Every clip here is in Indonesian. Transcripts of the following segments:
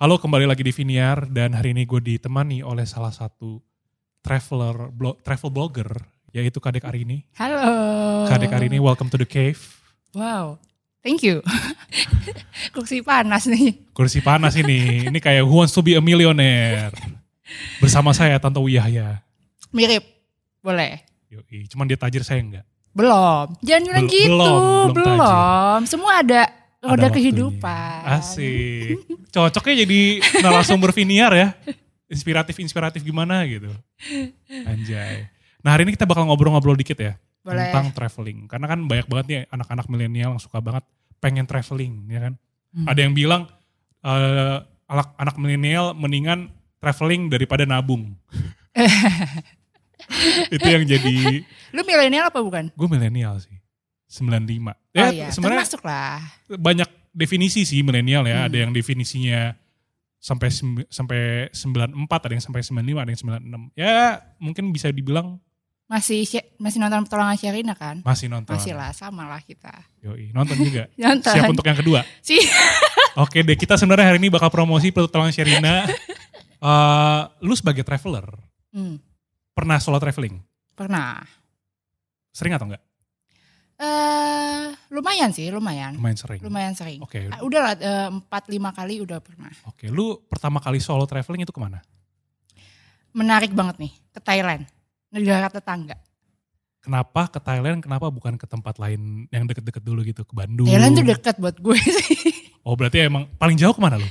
Halo, kembali lagi di Viniar dan hari ini gue ditemani oleh salah satu traveler, blo- travel blogger yaitu Kadek Arini. Halo. Kadek Arini, welcome to the cave. Wow. Thank you. Kursi panas nih. Kursi panas ini, ini kayak Who Wants to be a Millionaire. Bersama saya Tanto Wiyahya. Mirip. Boleh. Yoi, cuman dia tajir saya enggak. Belum. Jangan bilang Bel- gitu. belum, belum Belum. Semua ada Ada roda waktunya. kehidupan. Asik. Cocoknya jadi narasumber Viniar ya. Inspiratif-inspiratif gimana gitu. Anjay. Nah hari ini kita bakal ngobrol-ngobrol dikit ya. Boleh. tentang traveling. Karena kan banyak banget nih anak-anak milenial yang suka banget pengen traveling, ya kan. Hmm. Ada yang bilang eh, anak anak milenial mendingan traveling daripada nabung. Itu yang jadi Lu milenial apa bukan? gue milenial sih. 95. oh Ya iya. sebenarnya Termasuk lah. banyak definisi sih milenial ya. Hmm. Ada yang definisinya sampai sampai 94, ada yang sampai 95, ada yang 96. Ya mungkin bisa dibilang Masih masih nonton pertolongan Sherina kan? masih nonton. Masih lah, sama lah kita. Yoi, nonton juga. Nonton. Siap untuk yang kedua. Si Oke deh, kita sebenarnya hari ini bakal promosi pertolongan Sherina. Eh, lu sebagai traveler, Hmm, pernah solo traveling? pernah. Sering atau enggak? Eh, lumayan sih, lumayan. Lumayan sering. Lumayan sering. Oke, Ah, Udah lah, eh, empat lima kali udah pernah. oke. Lu pertama kali solo traveling itu ke mana? Menarik banget nih, ke Thailand. Negara tetangga. Kenapa ke Thailand? Kenapa bukan ke tempat lain yang deket-deket dulu gitu? Ke Bandung? Thailand tuh deket buat gue sih. Oh berarti emang paling jauh ke mana lu?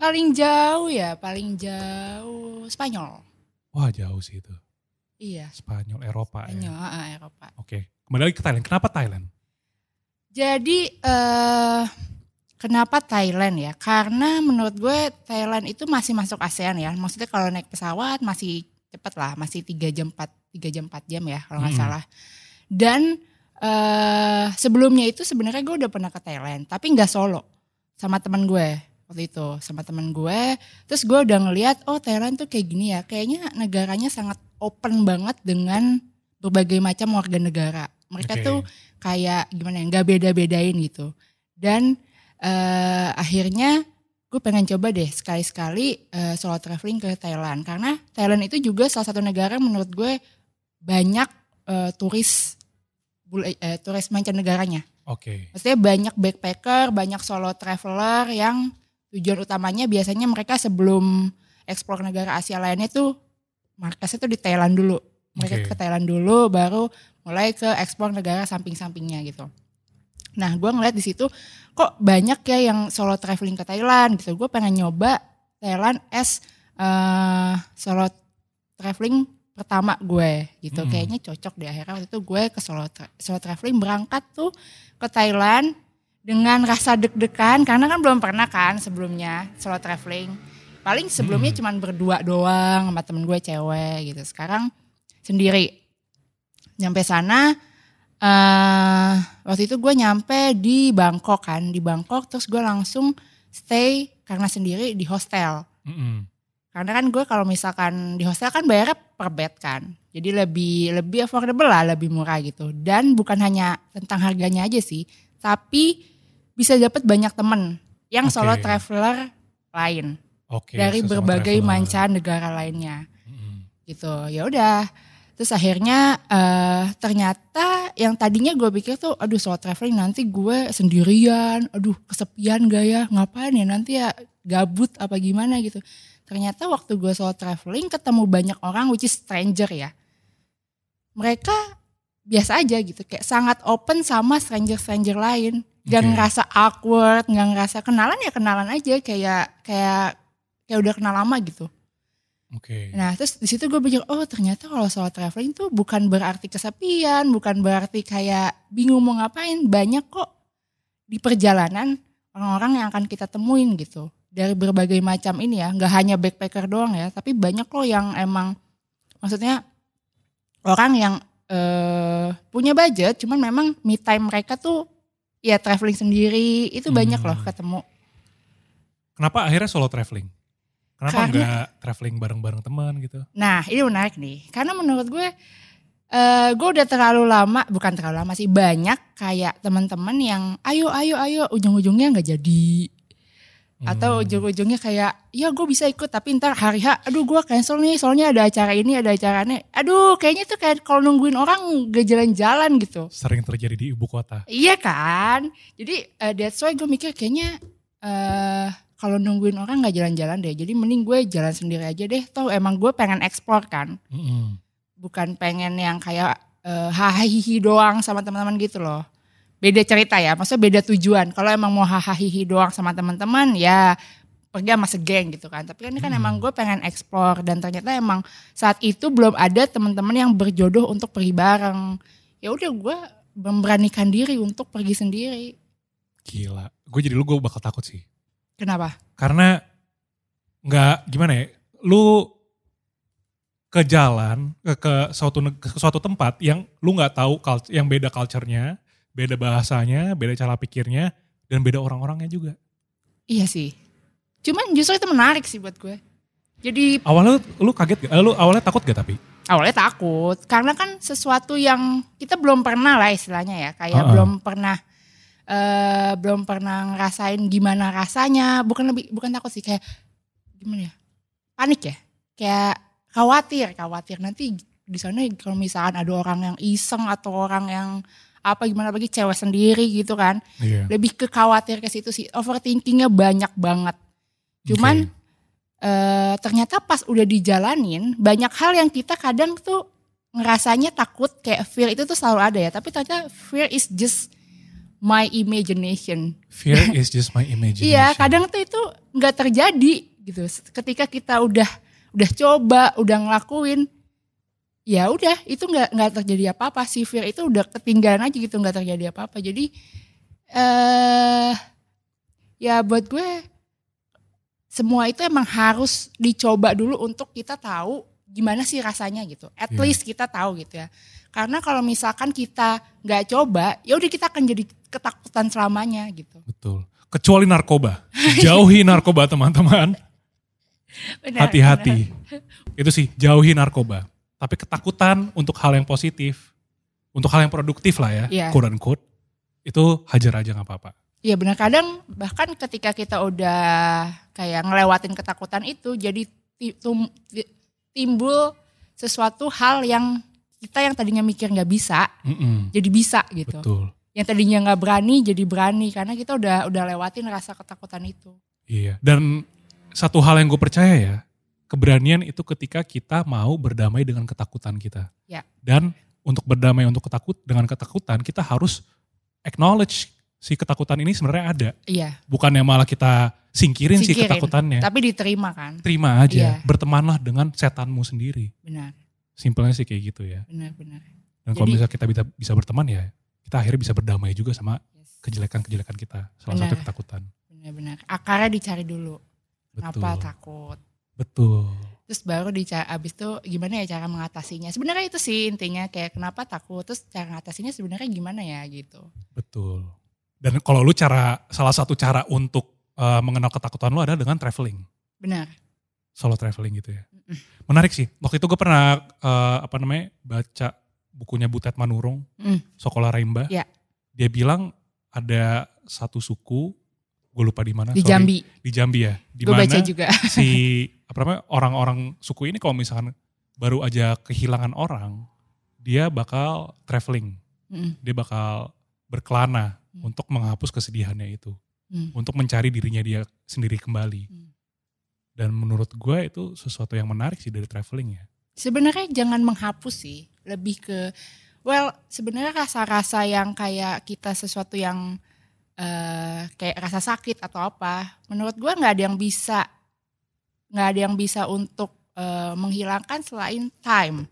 paling jauh ya, paling jauh Spanyol. Wah jauh sih itu. Iya, Spanyol, Eropa Spanyol, ya. ah, Eropa. Oke, kembali lagi ke Thailand. Kenapa Thailand? Jadi eh kenapa Thailand ya? Karena menurut gue Thailand itu masih masuk ASEAN ya. Maksudnya kalau naik pesawat masih cepet lah, masih 3 jam 4 3 jam 4 jam ya kalau nggak Mm-mm. salah. Dan eh sebelumnya itu sebenarnya gue udah pernah ke Thailand, tapi nggak solo sama teman gue waktu itu sama teman gue. Terus gue udah ngeliat oh Thailand tuh kayak gini ya. Kayaknya negaranya sangat open banget dengan berbagai macam warga negara. Mereka Oke. tuh kayak gimana ya nggak beda-bedain gitu. Dan eh, akhirnya gue pengen coba deh sekali-sekali eh, solo traveling ke Thailand. Karena Thailand itu juga salah satu negara menurut gue banyak eh, turis bule- eh, turis mancanegaranya. Oke, maksudnya banyak backpacker banyak solo traveler yang tujuan utamanya biasanya mereka sebelum eksplor negara Asia lainnya tuh markasnya tuh di Thailand dulu. Mereka Oke. ke Thailand dulu baru mulai ke ekspor negara samping-sampingnya gitu. Nah, gue ngeliat di situ kok banyak ya yang solo traveling ke Thailand gitu. Gue pengen nyoba Thailand as eh, solo traveling pertama gue gitu. Mm. Kayaknya cocok deh akhirnya waktu itu gue ke solo tra- solo traveling berangkat tuh ke Thailand dengan rasa deg-degan karena kan belum pernah kan sebelumnya solo traveling. Paling sebelumnya Mm. cuman berdua doang sama temen gue cewek gitu. Sekarang sendiri. Nyampe sana eh waktu itu gue nyampe di Bangkok kan, di Bangkok terus gue langsung stay karena sendiri di hostel. Mm-mm. Karena kan gue kalau misalkan di hostel kan bayarnya per bed kan. Jadi lebih lebih affordable lah, lebih murah gitu. Dan bukan hanya tentang harganya aja sih, tapi bisa dapat banyak temen yang Oke. solo traveler lain oke. dari berbagai traveler. mancanegara lainnya Mm-mm. gitu ya udah terus akhirnya eh ternyata yang tadinya gue pikir tuh aduh solo traveling nanti gue sendirian. Aduh kesepian gak ya? Ngapain ya nanti ya gabut apa gimana? Gitu. Ternyata waktu gue solo traveling ketemu banyak orang which is stranger ya. Mereka biasa aja gitu kayak sangat open sama stranger-stranger lain. Gak ngerasa awkward gak ngerasa kenalan ya kenalan aja kayak kayak kayak udah kenal lama gitu Oke. Nah terus di situ gue pikir oh ternyata kalau soal traveling tuh bukan berarti kesepian, bukan berarti kayak bingung mau ngapain. Banyak kok di perjalanan orang-orang yang akan kita temuin gitu. Dari berbagai macam ini ya, nggak hanya backpacker doang ya, tapi banyak loh yang emang maksudnya orang yang eh, punya budget, cuman memang me time mereka tuh ya traveling sendiri itu banyak Hmm. loh ketemu. Kenapa akhirnya solo traveling? Kenapa Karena- enggak traveling bareng-bareng teman gitu? Nah ini menarik nih, karena menurut gue, eh gue udah terlalu lama, bukan terlalu lama sih, banyak kayak teman-teman yang ayo ayo ayo ujung-ujungnya nggak jadi. Atau Hmm. ujung-ujungnya kayak, ya gue bisa ikut tapi ntar hari H, aduh gue cancel nih soalnya ada acara ini, ada acara ini. Aduh kayaknya tuh kayak kalau nungguin orang gak jalan-jalan gitu. Sering terjadi di ibu kota. Iya kan? Jadi eh, that's why gue mikir kayaknya eh kalau nungguin orang gak jalan-jalan deh. Jadi mending gue jalan sendiri aja deh. Toh emang gue pengen explore kan. Mm-mm. Bukan pengen yang kayak eh, hahaha doang sama teman-teman gitu loh. Beda cerita ya, maksudnya beda tujuan. Kalau emang mau hahaha doang sama teman-teman ya pergi sama segeng gitu kan. Tapi kan ini kan Hmm. emang gue pengen explore dan ternyata emang saat itu belum ada teman-teman yang berjodoh untuk pergi bareng. Ya udah gue memberanikan diri untuk pergi sendiri. Gila. Gue jadi lu gue bakal takut sih. Kenapa? Karena nggak gimana ya, lu ke jalan ke, ke suatu ke suatu tempat yang lu nggak tahu yang beda culture-nya, beda bahasanya, beda cara pikirnya, dan beda orang-orangnya juga. Iya sih. Cuman justru itu menarik sih buat gue. Jadi Awalnya lu, kaget gak? Eh, Lu awalnya takut gak tapi? awalnya takut karena kan sesuatu yang kita belum pernah lah istilahnya ya kayak Uh-uh. belum pernah eh belum pernah ngerasain gimana rasanya. Bukan lebih bukan takut sih kayak gimana ya? Panik ya? Kayak khawatir khawatir. Nanti di sana kalau misalkan ada orang yang iseng atau orang yang apa gimana bagi cewek sendiri gitu kan. Iya. lebih ke khawatir ke situ sih. Overthinkingnya banyak banget. Cuman eh, ternyata pas udah dijalanin banyak hal yang kita kadang tuh ngerasanya takut kayak fear itu tuh selalu ada ya. Tapi ternyata fear is just my imagination Fear is just my imagination. iya kadang tuh itu nggak terjadi gitu ketika kita udah udah coba udah ngelakuin ya udah itu nggak nggak terjadi apa apa si fear itu udah ketinggalan aja gitu nggak terjadi apa apa jadi eh ya buat gue semua itu emang harus dicoba dulu untuk kita tahu gimana sih rasanya gitu. At Iya. least kita tahu gitu ya. Karena kalau misalkan kita nggak coba, ya udah kita akan jadi ketakutan selamanya gitu. Betul. Kecuali narkoba. Jauhi narkoba teman-teman. Hati-hati. Itu sih, jauhi narkoba. Tapi ketakutan untuk hal yang positif, untuk hal yang produktif lah ya, Iya. quote unquote, itu hajar aja gak apa-apa. Iya benar kadang bahkan ketika kita udah kayak ngelewatin ketakutan itu jadi timbul sesuatu hal yang kita yang tadinya mikir nggak bisa Mm-mm, jadi bisa gitu. betul. Yang tadinya nggak berani jadi berani karena kita udah udah lewatin rasa ketakutan itu. Iya. Dan satu hal yang gue percaya ya, keberanian itu ketika kita mau berdamai dengan ketakutan kita. Ya. Dan untuk berdamai untuk ketakut dengan ketakutan, kita harus acknowledge si ketakutan ini sebenarnya ada. Iya. Bukannya malah kita singkirin, si Singkirin. ketakutannya. Tapi diterima kan? Terima aja, Iya. bertemanlah dengan setanmu sendiri. Benar, Simpelnya sih kayak gitu ya. benar, benar. Dan kalau misalnya kita bisa, bisa berteman ya, kita akhirnya bisa berdamai juga sama kejelekan-kejelekan kita. Salah Benar. satu ketakutan. Benar, benar. Akarnya dicari dulu. Betul. Kenapa takut? Betul. Terus baru dicari abis itu gimana ya cara mengatasinya. Sebenarnya itu sih intinya kayak kenapa takut. Terus cara mengatasinya sebenarnya gimana ya gitu. Betul. Dan kalau lu cara salah satu cara untuk uh, mengenal ketakutan lu adalah dengan traveling, Benar. solo traveling gitu ya. Menarik sih. Waktu itu gue pernah uh, apa namanya baca bukunya Butet Manurung, Mm. Sokola Rimba. Ya. Dia bilang ada satu suku, gue lupa di mana. Di sorry. Jambi. Di Jambi ya. Di Gue mana baca juga. si apa namanya orang-orang suku ini kalau misalkan baru aja kehilangan orang, dia bakal traveling, Mm. dia bakal berkelana Hmm. untuk menghapus kesedihannya itu, Hmm. untuk mencari dirinya dia sendiri kembali. Hmm. Dan menurut gue itu sesuatu yang menarik sih dari traveling ya. Sebenarnya jangan menghapus sih. Lebih ke, well sebenarnya rasa-rasa yang kayak kita sesuatu yang eh, kayak rasa sakit atau apa. Menurut gue nggak ada yang bisa, nggak ada yang bisa untuk eh, menghilangkan selain time.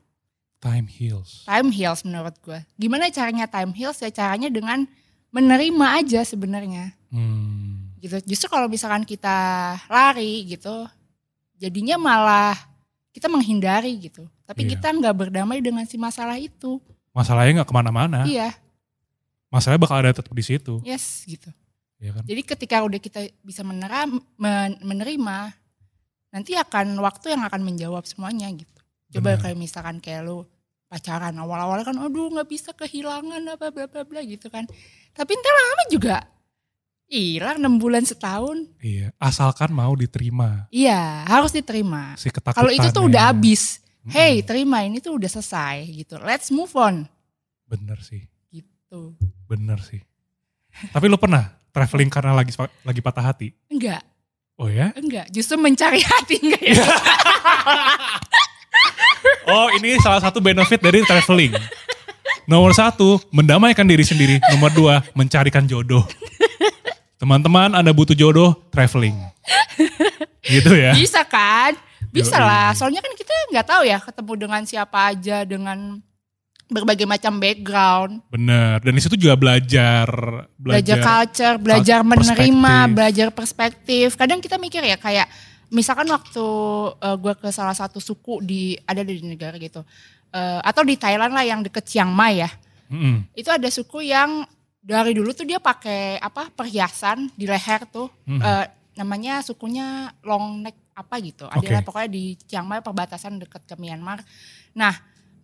Time heals. time heals menurut gue. Gimana caranya time heals? Ya caranya dengan menerima aja sebenarnya. Hmm, Gitu. Justru kalau misalkan kita lari gitu, jadinya malah kita menghindari gitu. Tapi Iya. kita nggak berdamai dengan si masalah itu. masalahnya nggak ke mana-mana. Iya, Masalahnya bakal ada tetap di situ, yes gitu. ya kan? Jadi ketika udah kita bisa meneram, men- menerima, nanti akan waktu yang akan menjawab semuanya gitu. Coba Benar. kayak misalkan kayak lu pacaran awal-awal kan aduh nggak bisa kehilangan apa bla bla bla gitu kan. Tapi ntar lama juga Hilang 6 bulan setahun. Iya, asalkan mau diterima Iya, harus diterima. si. Kalau itu tuh udah habis. Mm-mm. Hey, terima ini tuh udah selesai gitu. Let's move on. Bener sih, Gitu. bener sih. Tapi lu pernah traveling karena lagi lagi patah hati? Enggak, Oh ya? enggak. Justru mencari hati enggak ya? Oh ini salah satu benefit dari traveling. Nomor satu, mendamaikan diri sendiri. Nomor dua, mencarikan jodoh. Teman-teman, Anda butuh jodoh, traveling. Gitu ya. Bisa kan? Bisa Yoi. lah. Soalnya kan kita nggak tahu ya ketemu dengan siapa aja dengan berbagai macam background, Bener. Dan di situ juga belajar. belajar, Belajar. culture, belajar Cul- menerima, perspektif. belajar perspektif. Kadang kita mikir ya kayak misalkan waktu gue ke salah satu suku di ada di negara gitu, Eh, atau di Thailand lah yang deket Chiang Mai ya. Mm-mm. Itu ada suku yang dari dulu tuh dia pakai apa perhiasan di leher tuh, Mhm. Eh, namanya sukunya long neck apa gitu. Adalah pokoknya di Chiang Mai perbatasan deket ke Myanmar. Nah,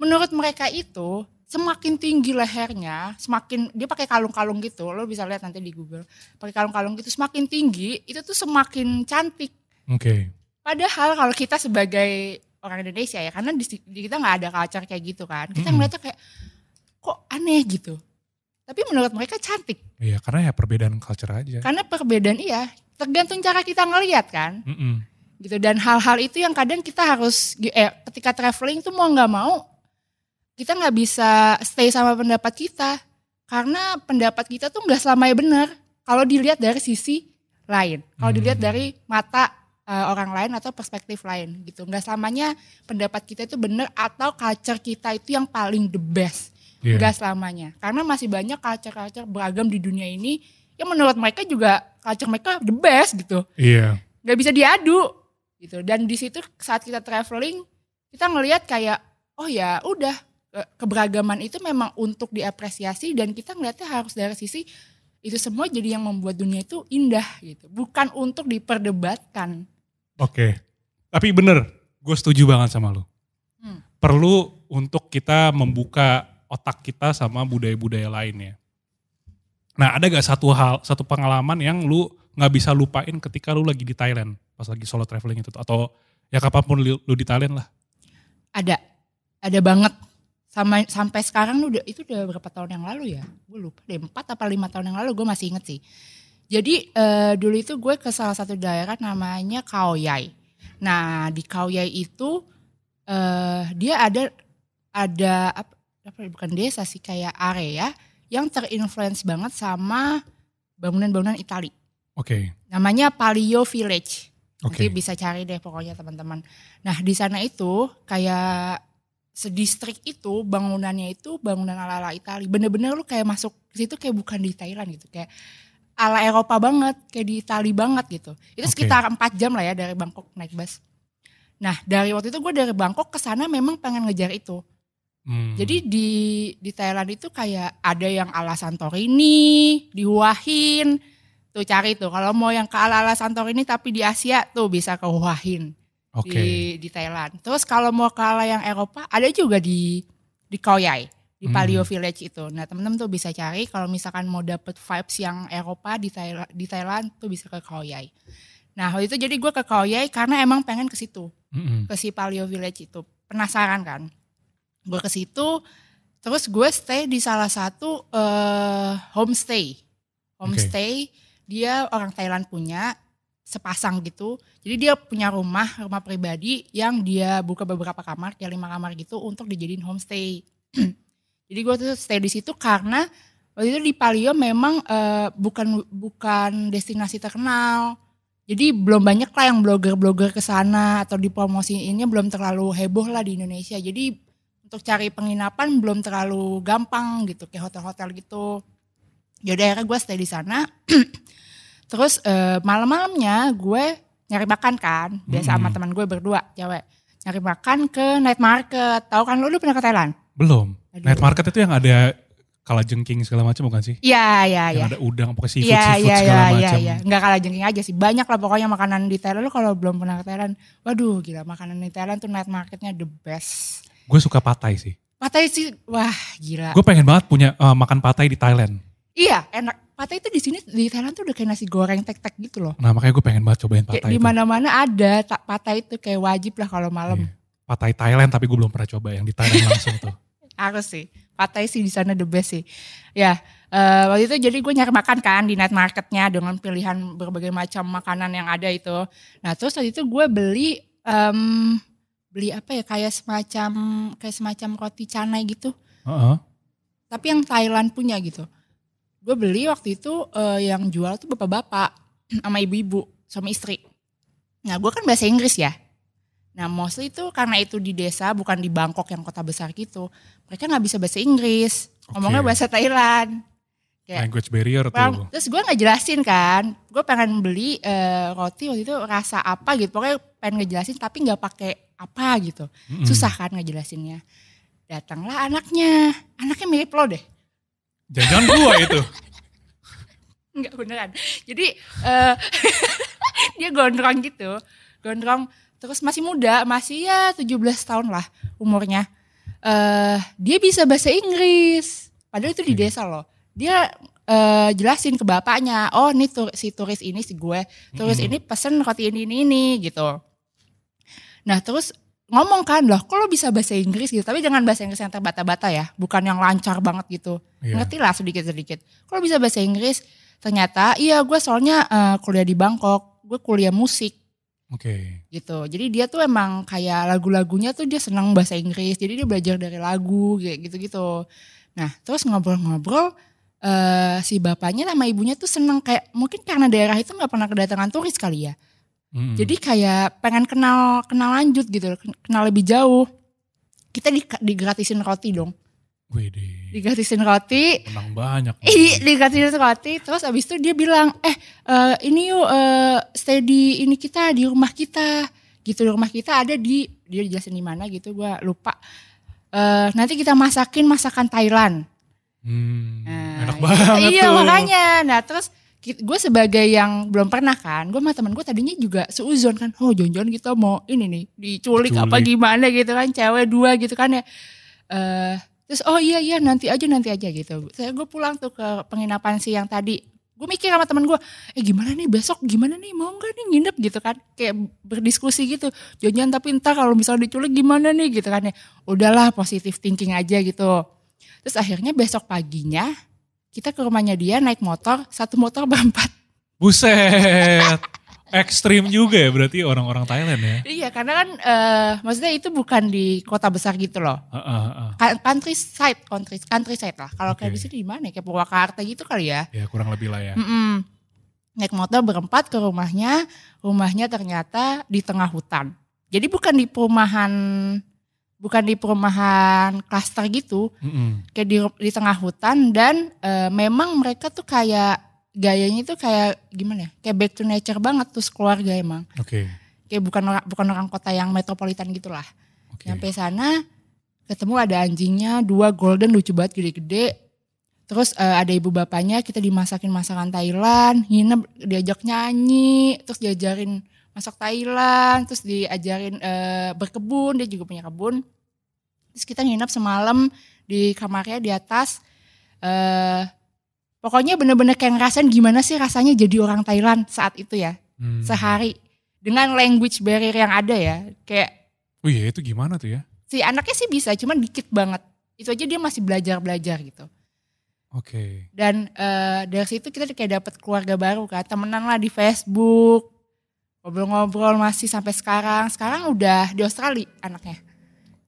menurut mereka itu semakin tinggi lehernya, semakin dia pakai kalung-kalung gitu. Lo bisa lihat nanti di Google. Pakai kalung-kalung gitu semakin tinggi, itu tuh semakin cantik. Oke. Padahal kalau kita sebagai orang Indonesia ya, karena di, di kita nggak ada culture kayak gitu kan. Kita Mm-mm. ngeliatnya kayak kok aneh gitu. Tapi menurut mereka cantik. Iya karena ya perbedaan culture aja. Karena perbedaan iya, tergantung cara kita ngelihat kan. Mm-mm. Gitu dan hal-hal itu yang kadang kita harus eh ketika traveling tuh mau nggak mau kita nggak bisa stay sama pendapat kita karena pendapat kita tuh nggak selamanya benar kalau dilihat dari sisi lain kalau Hmm. dilihat dari mata eh, orang lain atau perspektif lain gitu nggak selamanya pendapat kita itu benar atau culture kita itu yang paling the best Iya. nggak selamanya karena masih banyak culture-culture beragam di dunia ini yang menurut mereka juga culture mereka the best gitu Iya. nggak bisa diadu gitu dan di situ saat kita traveling kita ngelihat kayak oh ya udah ke- keberagaman itu memang untuk diapresiasi dan kita ngelihatnya harus dari sisi itu semua jadi yang membuat dunia itu indah gitu bukan untuk diperdebatkan Oke. Tapi bener, gue setuju banget sama lu. Hmm. Perlu untuk kita membuka otak kita sama budaya-budaya lainnya. Nah ada gak satu hal, satu pengalaman yang lu nggak bisa lupain ketika lu lagi di Thailand pas lagi solo traveling itu? Atau ya kapan pun lu, lu di Thailand lah. ada. Ada banget. Sama sampai sekarang udah itu udah berapa tahun yang lalu ya? Gue lupa deh empat apa lima tahun yang lalu gue masih inget sih. Jadi eh, dulu itu gue ke salah satu daerah namanya Khao Yai nah di Khao Yai itu eh, dia ada ada apa, apa bukan desa sih kayak area yang terinfluence banget sama bangunan-bangunan Itali Oke, namanya Palio Village oke. Nanti bisa cari deh pokoknya teman-teman. Nah di sana itu kayak sedistrik itu bangunannya itu bangunan ala-ala Itali. Bener-bener lu kayak masuk ke situ kayak bukan di Thailand gitu. Kayak ala Eropa banget, kayak di Itali banget gitu. Itu Oke. sekitar 4 jam lah ya dari Bangkok naik bus. Nah dari waktu itu gue dari Bangkok ke sana memang pengen ngejar itu. Hmm. Jadi di di Thailand itu kayak ada yang ala Santorini, di Hua Hin. Tuh cari tuh kalau mau yang ke ala-ala Santorini tapi di Asia tuh bisa ke Hua Hin oke. di di Thailand. Terus kalau mau ke ala yang Eropa ada juga di di Khao Yai, di Hmm. Palio Village itu. Nah, teman-teman tuh bisa cari kalau misalkan mau dapet vibes yang Eropa di Thailand di Thailand tuh bisa ke Khao Yai. Nah, waktu itu jadi gue ke Khao Yai karena emang pengen ke situ Mm-mm. ke si Palio Village itu. Penasaran kan? Gue ke situ, terus gue stay di salah satu eh, homestay. Homestay, dia orang Thailand punya sepasang gitu. Jadi dia punya rumah, rumah pribadi yang dia buka beberapa kamar, kayak lima kamar gitu untuk dijadiin homestay. Jadi gue tuh stay di situ karena waktu itu di Palio memang eh, bukan bukan destinasi terkenal. Jadi belum banyak lah yang blogger-blogger ke sana atau dipromosiinnya belum terlalu heboh lah di Indonesia. Jadi untuk cari penginapan belum terlalu gampang gitu kayak hotel-hotel gitu. Jadi akhirnya gue stay di sana. Terus eh, malam-malamnya gue nyari makan kan, biasa sama Mm-mm. teman gue berdua cewek. Nyari makan ke night market. Tahu kan lu, lu pernah ke Thailand? Belum. Aduh. Night market itu yang ada kalajengking segala macam bukan sih? Iya, iya, iya. ada udang, pokoknya seafood, Iya, seafood iya, segala iya, iya, macam. iya. Nggak kalah jengking aja sih. Banyak lah pokoknya makanan di Thailand. Lu kalau belum pernah ke Thailand, waduh gila makanan di Thailand tuh night marketnya the best. Gue suka patai sih. Patai sih, wah gila. Gue pengen banget punya eh, makan patai di Thailand. Iya, enak. Patay itu di sini di Thailand tuh udah kayak nasi goreng tek-tek gitu loh. Nah makanya gue pengen banget cobain patay di mana-mana ada tak patay itu kayak wajib lah kalau malam. Iya. Patay Thailand tapi gue belum pernah coba yang di Thailand langsung tuh. Harus sih. Patay sih di sana the best sih. Ya, eh, waktu itu jadi gue nyari makan kan di night marketnya dengan pilihan berbagai macam makanan yang ada itu. Nah terus waktu itu gue beli em, beli apa ya kayak semacam kayak semacam roti canai gitu. Heeh. Tapi yang Thailand punya gitu. Gue beli waktu itu eh, yang jual tuh bapak-bapak sama ibu-ibu suami istri. Nah gue kan bahasa Inggris ya. Nah mostly itu karena itu di desa bukan di Bangkok yang kota besar gitu. Mereka nggak bisa bahasa Inggris. Ngomongnya Oke. bahasa Thailand. Kayak, Language barrier tuh. terus gue nggak jelasin kan. Gue pengen beli eh, roti waktu itu rasa apa gitu. Pokoknya pengen ngejelasin tapi nggak pakai apa gitu. Mm-mm. Susah kan ngejelasinnya. Datanglah anaknya. Anaknya mirip lo deh. Jangan-jangan gue itu. Enggak beneran. Jadi eh dia gondrong gitu. Gondrong terus masih muda, masih ya 17 tahun lah umurnya. eh dia bisa bahasa Inggris. Padahal itu di Oke. desa loh. Dia eh, jelasin ke bapaknya, oh ini tur- si turis ini si gue, turis Mm-mm. ini pesen roti ini ini ini gitu. Nah terus ngomong kan loh, kok lo bisa bahasa Inggris gitu, tapi dengan bahasa Inggris yang terbata-bata ya, bukan yang lancar banget gitu Iya. ngerti lah sedikit-sedikit. Kalau bisa bahasa Inggris, ternyata iya gue soalnya eh, kuliah di Bangkok, gue kuliah musik Oke. gitu. Jadi dia tuh emang kayak lagu-lagunya tuh dia senang bahasa Inggris, jadi dia belajar dari lagu kayak gitu-gitu. Nah terus ngobrol-ngobrol, eh, si bapaknya sama ibunya tuh seneng kayak mungkin karena daerah itu nggak pernah kedatangan turis kali ya. Mm-mm. Jadi kayak pengen kenal kenal lanjut gitu, kenal lebih jauh. Kita di, digratisin roti dong, Widih. digratisin roti, Menang banyak. Ih, dikasih roti, terus abis itu dia bilang, eh eh, ini yuk eh, stay di ini kita di rumah kita, gitu di rumah kita ada di dia jelasin di mana gitu, gua lupa. Eh, nanti kita masakin masakan Thailand. Hmm, Nah, enak banget iya tuh. makanya, nah terus gue sebagai yang belum pernah kan, gue sama temen gue tadinya juga seuzon kan, oh jangan-jangan kita mau ini nih diculik apa Diculik. gimana gitu kan, cewek dua gitu kan ya. Eh terus oh iya iya nanti aja nanti aja gitu. Saya gue pulang tuh ke penginapan si yang tadi, gue mikir sama temen gue, eh gimana nih besok gimana nih mau nggak nih nginep gitu kan, kayak berdiskusi gitu. Jangan tapi ntar kalau misalnya diculik gimana nih gitu kan ya. Udahlah positif thinking aja gitu. Terus akhirnya besok paginya kita ke rumahnya dia naik motor, satu motor berempat. Buset. Ekstrim juga ya berarti orang-orang Thailand ya. Iya karena kan eh, maksudnya itu bukan di kota besar gitu loh. Heeh, heeh. Ka- Countryside, country, countryside lah. Kalau kayak Oke. di sini di mana? ya? Kayak Purwakarta gitu kali ya. Ya kurang lebih lah ya. Mm-mm. Naik motor berempat ke rumahnya, rumahnya ternyata di tengah hutan. Jadi bukan di perumahan, bukan di perumahan klaster gitu, Mm-mm. kayak di di tengah hutan dan eh, memang mereka tuh kayak gayanya tuh kayak gimana ya? Kayak back to nature banget tuh keluarga emang. Oke. Kayak bukan orang bukan orang kota yang metropolitan gitulah. Oke. Nyampe sana ketemu ada anjingnya dua golden lucu banget gede-gede. Terus eh, ada ibu bapaknya kita dimasakin masakan Thailand, nginep diajak nyanyi, terus diajarin masak Thailand, terus diajarin eh, berkebun, dia juga punya kebun. Terus kita nginep semalam di kamarnya di atas. eh pokoknya bener-bener kayak ngerasain gimana sih rasanya jadi orang Thailand saat itu ya, Hmm. sehari dengan language barrier yang ada ya, kayak Oh iya itu gimana tuh ya? si anaknya sih bisa, cuman dikit banget. Itu aja dia masih belajar-belajar gitu. Oke. Dan eh, dari situ kita kayak dapet keluarga baru kan, temenan lah di Facebook, ngobrol-ngobrol masih sampai sekarang. Sekarang udah di Australia anaknya.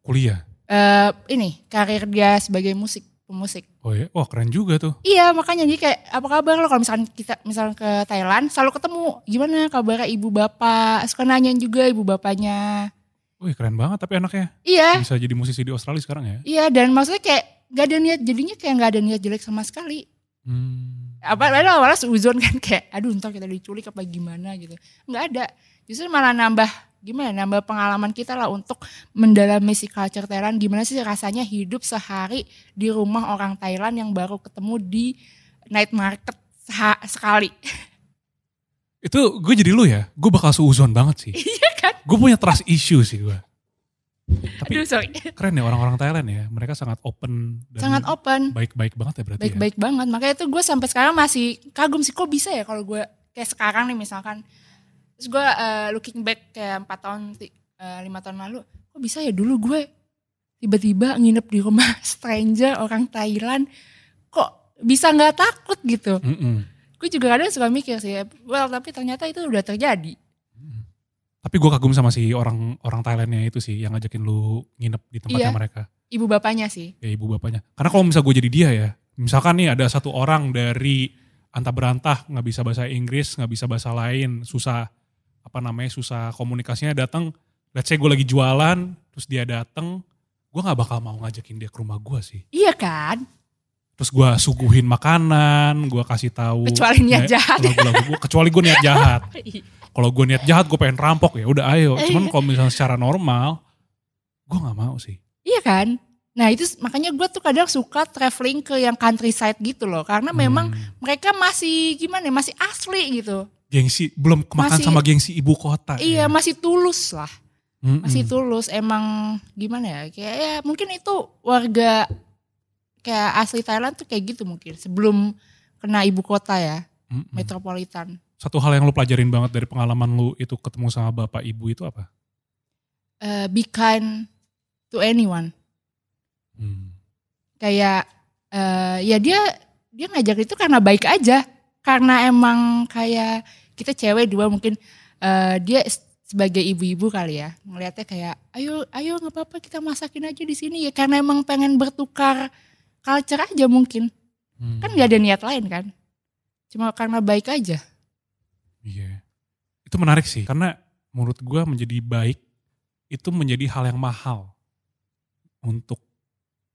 Kuliah. Eh ini karir dia sebagai musik, pemusik. Oh ya, wah keren juga tuh. Iya makanya jadi kayak apa kabar lo kalau misalkan kita misalkan ke Thailand selalu ketemu gimana kabar ibu bapak suka nanyain juga ibu bapaknya Wih keren banget tapi anaknya iya bisa jadi musisi di Australia sekarang ya. iya dan maksudnya kayak gak ada niat jadinya kayak gak ada niat jelek sama sekali Hmm. Apa lalu awalnya seuzon kan kayak aduh ntar kita diculik apa gimana gitu. Nggak ada. Justru malah nambah gimana nambah pengalaman kita lah untuk mendalami si culture Thailand. Gimana sih rasanya hidup sehari di rumah orang Thailand yang baru ketemu di night market sekali. Itu gue jadi lu ya, gue bakal suuzon banget sih. iya kan? Gue punya trust issue sih gue. Tapi Aduh sorry. keren ya orang-orang Thailand ya. Mereka sangat open dan Sangat open. baik-baik banget ya berarti ya. Baik-baik banget. Makanya itu gue sampai sekarang masih kagum sih kok bisa ya kalau gue kayak sekarang nih misalkan. Terus gue eh, looking back kayak 4 tahun, ti- eh, lima tahun lalu. Kok bisa ya dulu gue tiba-tiba nginep di rumah stranger orang Thailand. Kok bisa nggak takut gitu. Mm-mm. Gue juga kadang suka mikir sih. Well tapi ternyata itu udah terjadi. Tapi gue kagum sama si orang orang Thailandnya itu sih yang ngajakin lu nginep di tempatnya Iya. mereka. Ibu bapaknya sih. Ya ibu bapaknya. Karena kalau misal gue jadi dia ya. Misalkan nih ada satu orang dari antah berantah nggak bisa bahasa Inggris, nggak bisa bahasa lain, susah apa namanya susah komunikasinya datang. Let's say gue lagi jualan, terus dia datang, gue nggak bakal mau ngajakin dia ke rumah gue sih. Iya kan? Terus gue suguhin makanan, gue kasih tahu. Kecuali niat Ya, jahat. gua, kecuali gue niat jahat. Iya. Kalau gue niat jahat, gue pengen rampok ya udah ayo. Cuman kalau misalnya secara normal, gue nggak mau sih. Iya kan? Nah itu makanya gue tuh kadang suka traveling ke yang countryside gitu loh. Karena memang Hmm. mereka masih gimana ya, masih asli gitu. gengsi belum kemakan Masih- sama gengsi ibu kota. Iya ya. masih tulus lah. Mm-mm. Masih tulus. Emang gimana ya, kayak ya mungkin itu warga kayak asli Thailand tuh kayak gitu mungkin. Sebelum kena ibu kota ya, Mm-mm. metropolitan. Satu hal yang lu pelajarin banget dari pengalaman lu itu ketemu sama bapak ibu itu apa? Eh, be kind to anyone. Hmm. kayak eh ya dia dia ngajak itu karena baik aja karena emang kayak kita cewek dua mungkin eh dia sebagai ibu-ibu kali ya ngelihatnya kayak ayo ayo nggak apa-apa kita masakin aja di sini ya karena emang pengen bertukar culture aja mungkin Hmm. kan nggak ada niat lain kan cuma karena baik aja Iya. Itu menarik sih karena menurut gua menjadi baik itu menjadi hal yang mahal untuk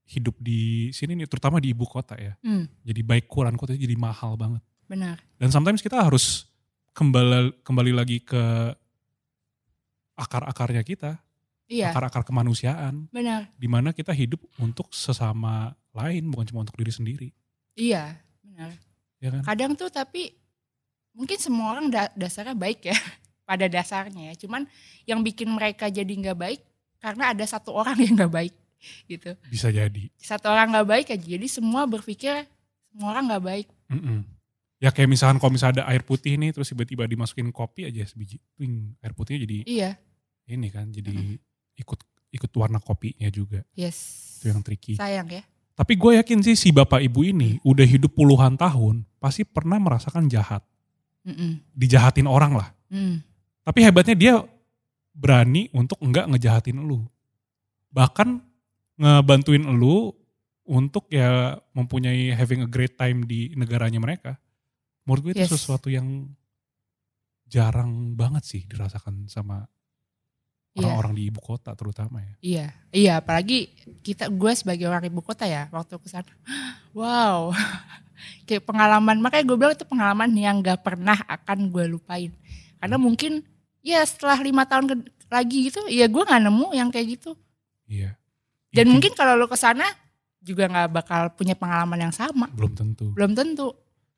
hidup di sini nih terutama di ibu kota ya. hmm, Jadi baik Quran kota jadi mahal banget. benar Dan sometimes kita harus kembali kembali lagi ke akar-akarnya kita, iya akar-akar kemanusiaan benar di mana kita hidup untuk sesama lain bukan cuma untuk diri sendiri. iya benar Ya kan? kadang tuh tapi mungkin semua orang da- dasarnya baik ya pada dasarnya ya. Cuman yang bikin mereka jadi nggak baik karena ada satu orang yang nggak baik gitu. Bisa jadi. satu orang nggak baik aja jadi semua berpikir semua orang nggak baik. Mm-mm. Ya kayak misalkan kalau misalnya ada air putih nih terus tiba-tiba dimasukin kopi aja sebiji, wing, air putihnya jadi iya. ini kan jadi ikut ikut warna kopinya juga. yes. Itu yang tricky. sayang ya. Tapi gue yakin sih si bapak ibu ini udah hidup puluhan tahun pasti pernah merasakan jahat, Mm-mm. dijahatin orang lah. Mm. Tapi hebatnya dia berani untuk enggak ngejahatin lu. Bahkan ngebantuin lu untuk ya mempunyai having a great time di negaranya mereka. Menurut gue itu Yes. sesuatu yang jarang banget sih dirasakan sama Iya. orang-orang di ibu kota terutama ya. Iya, iya apalagi kita gue sebagai orang ibu kota ya waktu ke sana. Wow. Kayak pengalaman, makanya gue bilang itu pengalaman yang gak pernah akan gue lupain. Karena mungkin ya setelah lima tahun ke- lagi gitu, ya gue gak nemu yang kayak gitu. Iya. Dan mungkin kalau lo ke sana juga gak bakal punya pengalaman yang sama. belum tentu. Belum tentu.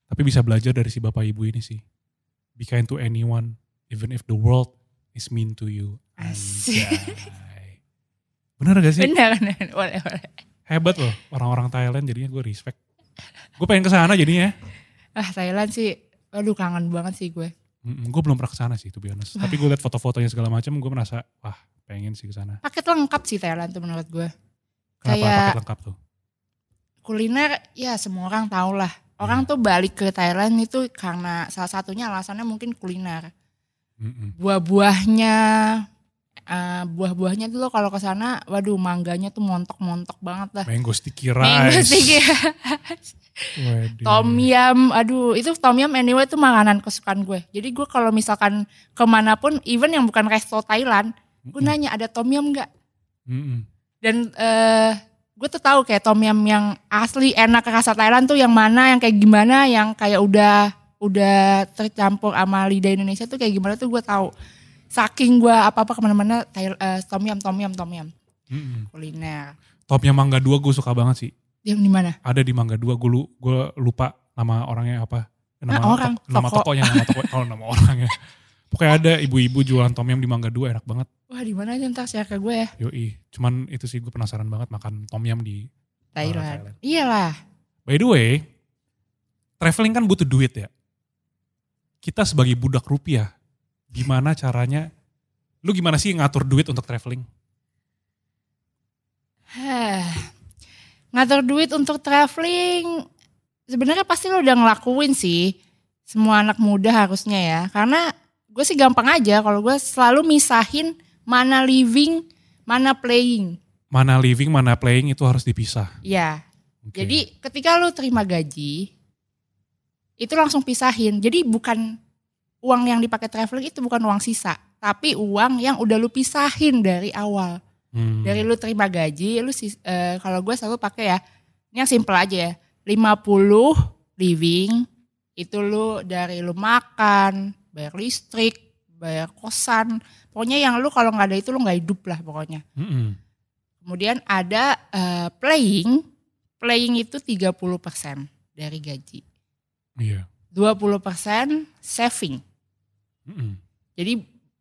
Tapi bisa belajar dari si bapak ibu ini sih. Be kind to anyone, even if the world is mean to you. Asik. Anjay. Bener gak sih? Benar, benar. Boleh, boleh. Hebat loh orang-orang Thailand jadinya gue respect. Gue pengen ke sana jadinya. Ah Thailand sih, aduh kangen banget sih gue. gue belum pernah ke sana sih to be honest. Tapi gue liat foto-fotonya segala macam gue merasa wah pengen sih ke sana. Paket lengkap sih Thailand tuh menurut gue. Kenapa Kayak- paket lengkap tuh? kuliner ya semua orang tahu lah. Orang tuh balik ke Thailand itu karena salah satunya alasannya mungkin kuliner. Mm-mm. Buah-buahnya, eh, buah-buahnya tuh lo kalau ke sana, waduh mangganya tuh montok-montok banget lah. Mango sticky Mango rice. sticky, Waduh. tom yum, aduh itu tom yum anyway itu makanan kesukaan gue. Jadi gue kalau misalkan ke mana pun, even yang bukan resto Thailand, gue Mm-mm. nanya ada tom yum nggak? Mm-mm. dan eh gue tuh tahu kayak tom yum yang asli enak rasa Thailand tuh yang mana yang kayak gimana yang kayak udah udah tercampur sama lidah Indonesia tuh kayak gimana tuh gue tahu saking gue apa apa ke mana-mana eh, tom yum tom yum tom yum Mm-mm. kuliner Topnya Mangga 2 gue suka banget sih. yang di mana Ada di Mangga 2 gue, lu, gue lupa nama orangnya apa. Eh, Nama, Ah, orang, tok- nama toko. tokonya, nama toko, kalau nama orangnya. Pokoknya ada ibu-ibu jualan tom yum di Mangga Dua enak banget. Wah di mana aja ntar ke gue ya. Yoi. Cuman itu sih gue penasaran banget makan tom yum di Thailand. Thailand. Iyalah. By the way, traveling kan butuh duit ya. Kita sebagai budak rupiah, gimana caranya? Lu gimana sih ngatur duit untuk traveling? Ngatur duit untuk traveling sebenarnya pasti lo udah ngelakuin sih. Semua anak muda harusnya ya. Karena gue sih gampang aja kalau gue selalu misahin mana living, mana playing. Mana living, mana playing itu harus dipisah. Ya, Oke. jadi ketika lu terima gaji, itu langsung pisahin. Jadi bukan uang yang dipakai traveling itu bukan uang sisa, tapi uang yang udah lu pisahin dari awal. Hmm. Dari lu terima gaji, lu eh, kalau gue selalu pakai ya, ini yang simple aja ya. 50 living, itu lu dari lu makan, bayar listrik, bayar kosan. Pokoknya yang lu kalau nggak ada itu lu nggak hidup lah pokoknya. Mm-mm. Kemudian ada eh, playing, playing itu 30% dari gaji. Iya. 20% saving. Mm-mm. Jadi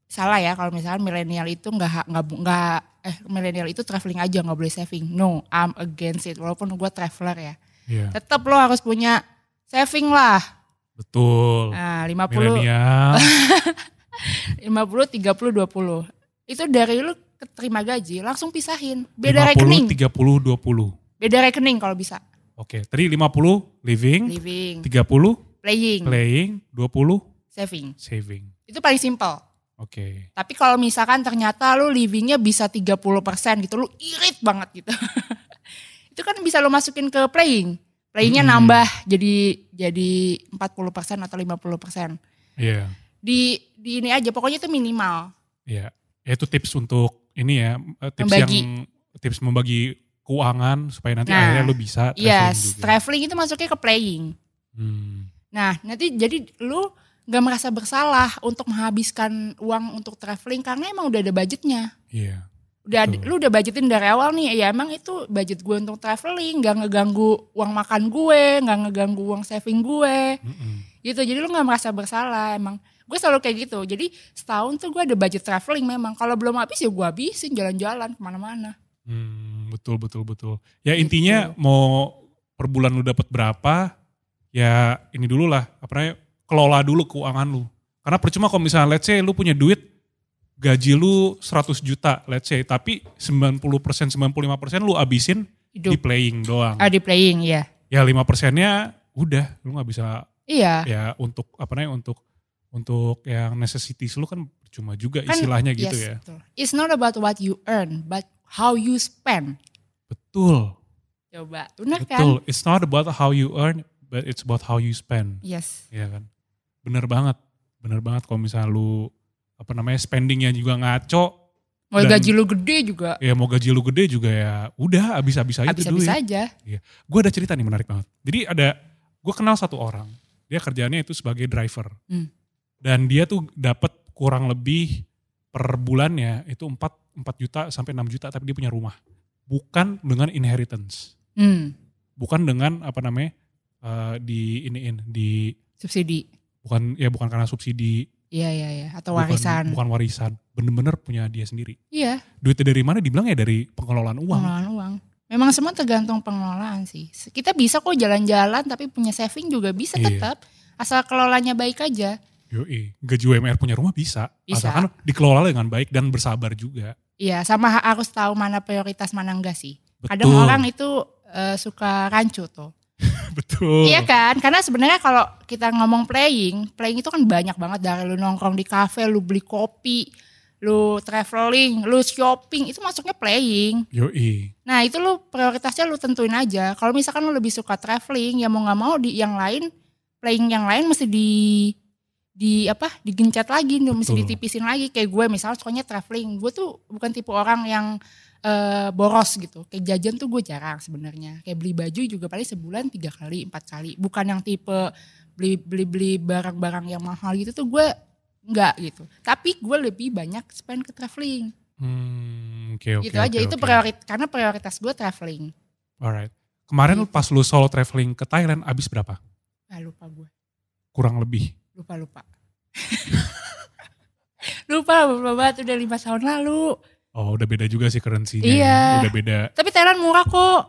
salah ya kalau misalnya milenial itu nggak nggak nggak eh milenial itu traveling aja nggak boleh saving. No, I'm against it. Walaupun gue traveler ya, Iya. tetap lo harus punya saving lah. Betul. Nah, 50 Milenial. 50 30 20. Itu dari lu keterima gaji langsung pisahin. Beda 50, rekening. 30, 20. Beda rekening kalau bisa. Oke, tadi 50 living, Living, 30 playing, playing, 20 saving. saving. Itu paling simple. Oke. Tapi kalau misalkan ternyata lu livingnya bisa 30% gitu, lu irit banget gitu. itu kan bisa lu masukin ke playing. Playingnya Hmm. nambah jadi jadi 40% atau 50%. Iya. Di di ini aja pokoknya itu minimal. Iya. Ya, itu tips untuk ini ya, eh, tips Membagi. yang tips membagi keuangan supaya nanti Nah, akhirnya lu bisa traveling Yes, juga. traveling itu masuknya ke playing. Hmm. Nah, nanti jadi lu gak merasa bersalah untuk menghabiskan uang untuk traveling karena emang udah ada budgetnya. Iya. Udah Betul. lu udah budgetin dari awal nih, ya emang itu budget gue untuk traveling, gak ngeganggu uang makan gue, gak ngeganggu uang saving gue, Mm-mm. gitu. Jadi lu gak merasa bersalah emang. Gue selalu kayak gitu. Jadi setahun tuh gue ada budget traveling memang. Kalau belum habis ya gue habisin jalan-jalan ke mana-mana. Hmm, betul betul betul. Ya Gitu. intinya mau per bulan lu dapat berapa, ya ini dulu lah, apa namanya, kelola dulu keuangan lu. Karena percuma kalau misalnya let's say lu punya duit, gaji lu 100 juta let's say, tapi 90% 95% lu abisin di Hidup. playing doang. Ah di playing ya. Ya 5 persennya udah, lu nggak bisa Iya. ya untuk apa namanya untuk untuk yang necessities lu kan cuma juga Kan, istilahnya gitu yes, ya. betul. It's not about what you earn, but how you spend. Betul, Coba, bener kan? betul. It's not about how you earn, but it's about how you spend. Yes. Iya kan? Bener banget. Bener banget kalau misalnya lu apa namanya spendingnya juga ngaco, Mau Dan- gaji lu gede juga, ya mau gaji lu gede juga ya udah habis-habis aja tuh habis-habis duit. aja. Gue ada cerita nih menarik banget. Jadi ada, gue kenal satu orang, dia kerjanya itu sebagai driver. Hmm. Dan dia tuh dapat kurang lebih per bulannya itu 4, 4 juta sampai 6 juta tapi dia punya rumah. Bukan dengan inheritance. Hmm, Bukan dengan apa namanya eh, di iniin di subsidi. Bukan ya bukan karena subsidi Iya, iya, iya. Atau bukan- warisan. bukan warisan bener-bener punya dia sendiri Iya, duitnya dari mana dibilang ya dari pengelolaan uang pengelolaan uang. Memang semua tergantung pengelolaan sih. Kita bisa kok jalan-jalan tapi punya saving juga bisa Iya. tetap. Asal kelolanya baik aja. Yoi, gaji UMR punya rumah bisa, Bisa. asalkan dikelola dengan baik dan bersabar juga. Iya, sama ha- harus tahu mana prioritas mana enggak sih. Betul. Kadang orang itu eh, suka rancu tuh. Betul. Iya kan? Karena sebenarnya kalau kita ngomong playing, playing itu kan banyak banget dari lu nongkrong di kafe, lu beli kopi, lu traveling, lu shopping, itu masuknya playing. Yoi, Nah itu lu prioritasnya lu tentuin aja. Kalau misalkan lu lebih suka traveling, ya mau nggak mau di yang lain, playing yang lain mesti di di apa digencet lagi, mesti Betul. ditipisin lagi. Kayak gue misalnya sukanya traveling, gue tuh bukan tipe orang yang eh, boros gitu. Kayak jajan tuh gue jarang sebenarnya. Kayak beli baju juga paling sebulan tiga kali, empat kali. Bukan yang tipe beli beli beli barang-barang yang mahal gitu tuh gue nggak gitu. Tapi gue lebih banyak spend ke traveling hmm, oke oke. gitu aja oke, itu oke. priorit karena prioritas gue traveling Alright. Kemarin Gitu. pas lu solo traveling ke Thailand abis berapa? ah lupa gue Kurang lebih. lupa lupa lupa lupa banget udah lima tahun lalu. Oh udah beda juga sih currency-nya. Iya. ya. Udah beda. Tapi Thailand murah kok.